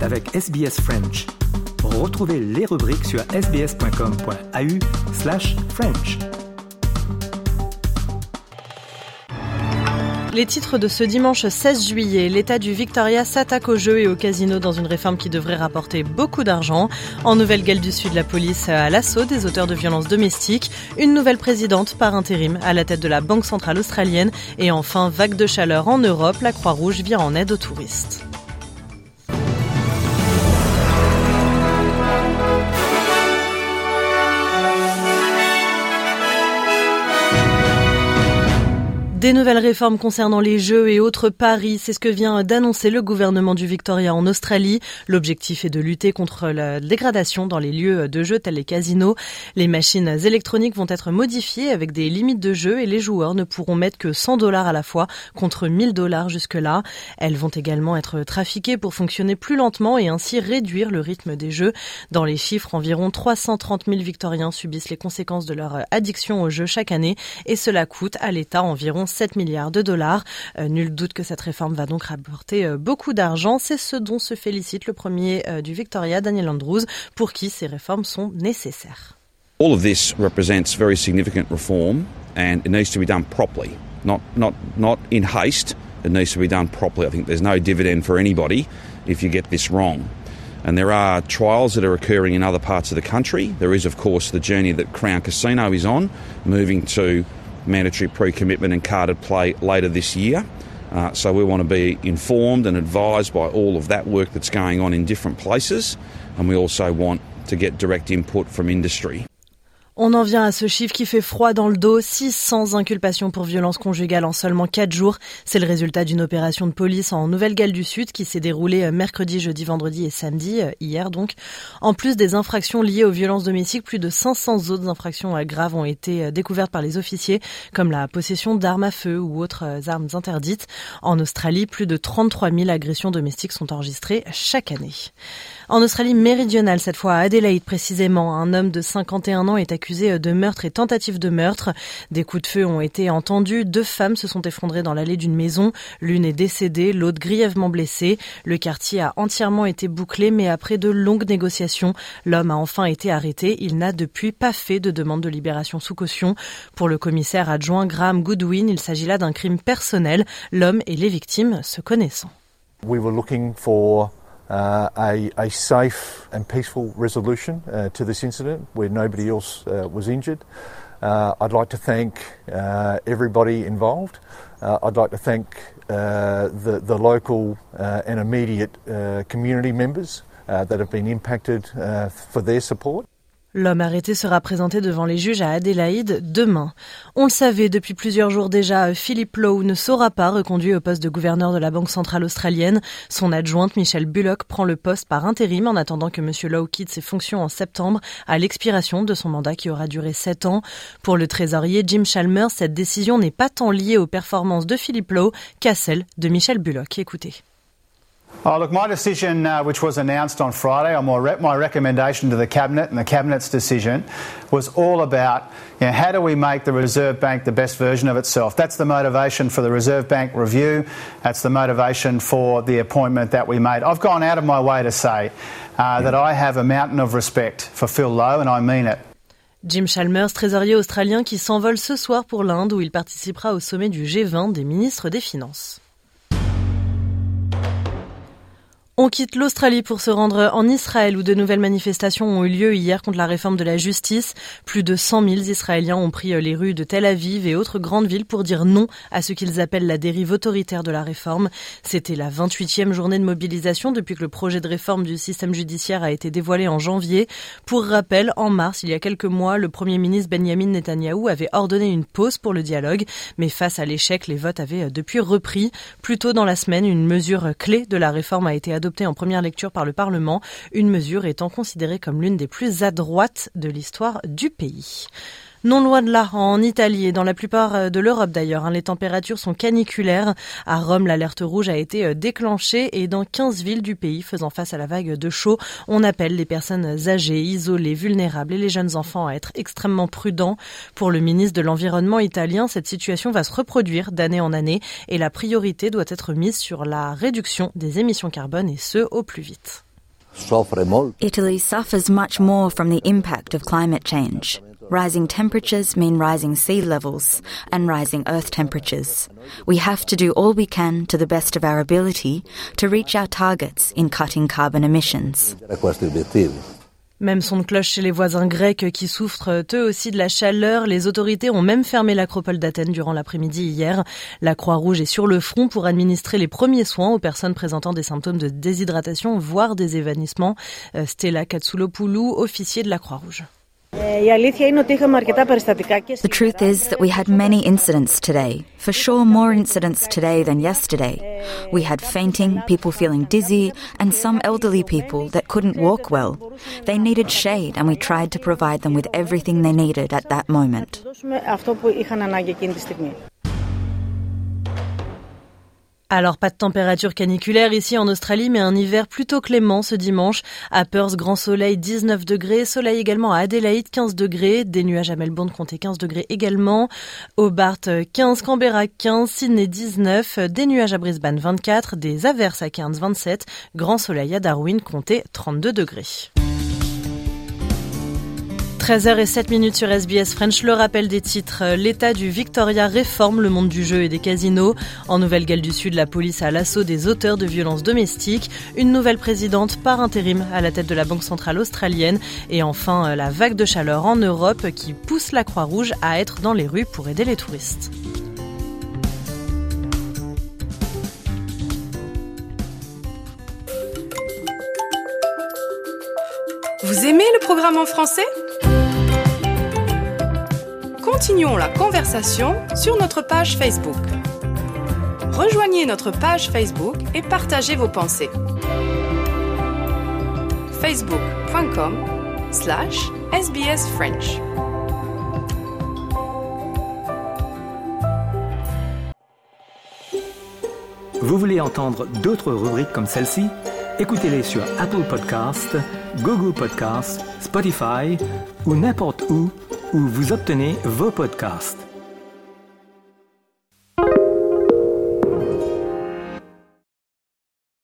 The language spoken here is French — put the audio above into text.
Avec SBS French. Retrouvez les rubriques sur sbs.com.au slash French. Les titres de ce dimanche 16 juillet, l'État du Victoria s'attaque au jeu et au casino dans une réforme qui devrait rapporter beaucoup d'argent. En Nouvelle-Galles du Sud, la police à l'assaut des auteurs de violences domestiques. Une nouvelle présidente par intérim à la tête de la Banque centrale australienne. Et enfin, vague de chaleur en Europe, la Croix-Rouge vient en aide aux touristes. Des nouvelles réformes concernant les jeux et autres paris, c'est ce que vient d'annoncer le gouvernement du Victoria en Australie. L'objectif est de lutter contre la dégradation dans les lieux de jeux tels les casinos. Les machines électroniques vont être modifiées avec des limites de jeu et les joueurs ne pourront mettre que 100 dollars à la fois contre 1000 dollars jusque-là. Elles vont également être trafiquées pour fonctionner plus lentement et ainsi réduire le rythme des jeux. Dans les chiffres, environ 330 000 Victoriens subissent les conséquences de leur addiction aux jeux chaque année et cela coûte à l'État environ 7 milliards de dollars. Euh, nul doute que cette réforme va donc rapporter euh, beaucoup d'argent. C'est ce dont se félicite le premier euh, du Victoria, Daniel Andrews, pour qui ces réformes sont nécessaires. All of this represents very significant reform and it needs to be done properly, not, not, not in haste. It needs to be done properly. I think there's no dividend for anybody if you get this wrong. And there are trials that are occurring in other parts of the country. There is, of course, the journey that Crown Casino is on, moving to mandatory pre commitment and carded play later this year. Uh, so we want to be informed and advised by all of that work that's going on in different places, and we also want to get direct input from industry. On en vient à ce chiffre qui fait froid dans le dos. 600 inculpations pour violence conjugale en seulement 4 jours. C'est le résultat d'une opération de police en Nouvelle-Galles du Sud qui s'est déroulée euh, mercredi, jeudi, vendredi et samedi, euh, hier donc. En plus des infractions liées aux violences domestiques, plus de 500 autres infractions euh, graves ont été découvertes par les officiers, comme la possession d'armes à feu ou autres armes interdites. En Australie, plus de 33 000 agressions domestiques sont enregistrées chaque année. En Australie méridionale, cette fois à Adelaide précisément, un homme de 51 ans est accusé de meurtre et tentative de meurtre. Des coups de feu ont été entendus. Deux femmes se sont effondrées dans l'allée d'une maison. L'une est décédée, l'autre grièvement blessée. Le quartier a entièrement été bouclé, mais après de longues négociations, l'homme a enfin été arrêté. Il n'a depuis pas fait de demande de libération sous caution. Pour le commissaire adjoint Graham Goodwin, il s'agit là d'un crime personnel, l'homme et les victimes se connaissant. We were looking for uh, a, a, safe and peaceful resolution uh, to this incident where nobody else uh, was injured. Uh, I'd like to thank uh, everybody involved. Uh, I'd like to thank the, the local and immediate community members that have been impacted for their support. L'homme arrêté sera présenté devant les juges à Adélaïde demain. On le savait depuis plusieurs jours déjà, Philip Lowe ne sera pas reconduit au poste de gouverneur de la Banque centrale australienne. Son adjointe Michelle Bullock prend le poste par intérim en attendant que M. Lowe quitte ses fonctions en septembre à l'expiration de son mandat qui aura duré sept ans. Pour le trésorier Jim Chalmers, cette décision n'est pas tant liée aux performances de Philip Lowe qu'à celle de Michelle Bullock. Écoutez. Oh, look, my decision, uh, which was announced on Friday, or my, re- my recommendation to the Cabinet and the Cabinet's decision, was all about you know, how do we make the Reserve Bank the best version of itself. That's the motivation for the Reserve Bank review. That's the motivation for the appointment that we made. I've gone out of my way to say uh, that I have a mountain of respect for Phil Lowe, and I mean it. Jim Chalmers, trésorier australien qui s'envole ce soir pour l'Inde où il participera au sommet du G20 des ministres des Finances. On quitte l'Australie pour se rendre en Israël où de nouvelles manifestations ont eu lieu hier contre la réforme de la justice. Plus de 100 000 Israéliens ont pris les rues de Tel Aviv et autres grandes villes pour dire non à ce qu'ils appellent la dérive autoritaire de la réforme. C'était la 28e journée de mobilisation depuis que le projet de réforme du système judiciaire a été dévoilé en janvier. Pour rappel, en mars, il y a quelques mois, le premier ministre Benjamin Netanyahou avait ordonné une pause pour le dialogue, mais face à l'échec, les votes avaient depuis repris. Plus tôt dans la semaine, une mesure clé de la réforme a été adoptée en première lecture par le Parlement, une mesure étant considérée comme l'une des plus à droite de l'histoire du pays. Non loin de là, en Italie et dans la plupart euh, de l'Europe d'ailleurs, hein, les températures sont caniculaires. À Rome, l'alerte rouge a été euh, déclenchée et dans 15 villes du pays faisant face à la vague de chaud, on appelle les personnes âgées, isolées, vulnérables et les jeunes enfants à être extrêmement prudents. Pour le ministre de l'Environnement italien, cette situation va se reproduire d'année en année et la priorité doit être mise sur la réduction des émissions carbone et ce au plus vite. Italy suffers much more from the impact of climate change. Rising temperatures mean rising sea levels and rising earth temperatures. We have to do all we can to the best of our ability to reach our targets in cutting carbon emissions. Même son de cloche chez les voisins grecs qui souffrent eux aussi de la chaleur. Les autorités ont même fermé l'acropole d'Athènes durant l'après-midi hier. La Croix-Rouge est sur le front pour administrer les premiers soins aux personnes présentant des symptômes de déshydratation, voire des évanouissements. Euh, Stella Katsulopoulou, officier de la Croix-Rouge. The truth is that we had many incidents today. For sure, more incidents today than yesterday. We had fainting, people feeling dizzy, and some elderly people that couldn't walk well. They needed shade, and we tried to provide them with everything they needed at that moment. Alors pas de température caniculaire ici en Australie, mais un hiver plutôt clément ce dimanche. À Perth, grand soleil 19 degrés, soleil également à Adélaïde 15 degrés, des nuages à Melbourne comptaient 15 degrés également, Hobart 15, Canberra 15, Sydney 19, des nuages à Brisbane 24, des averses à Cairns 27, grand soleil à Darwin comptait 32 degrés. 13h07 minutes sur SBS French, le rappel des titres. L'État du Victoria réforme le monde du jeu et des casinos. En Nouvelle-Galles du Sud, la police a l'assaut des auteurs de violences domestiques. Une nouvelle présidente par intérim à la tête de la Banque centrale australienne. Et enfin, la vague de chaleur en Europe qui pousse la Croix-Rouge à être dans les rues pour aider les touristes. Vous aimez le programme en français? Continuons la conversation sur notre page Facebook. Rejoignez notre page Facebook et partagez vos pensées. facebook.com slash sbsfrench Vous voulez entendre d'autres rubriques comme celle-ci? Écoutez-les sur Apple Podcasts, Google Podcasts, Spotify ou n'importe où où vous obtenez vos podcasts.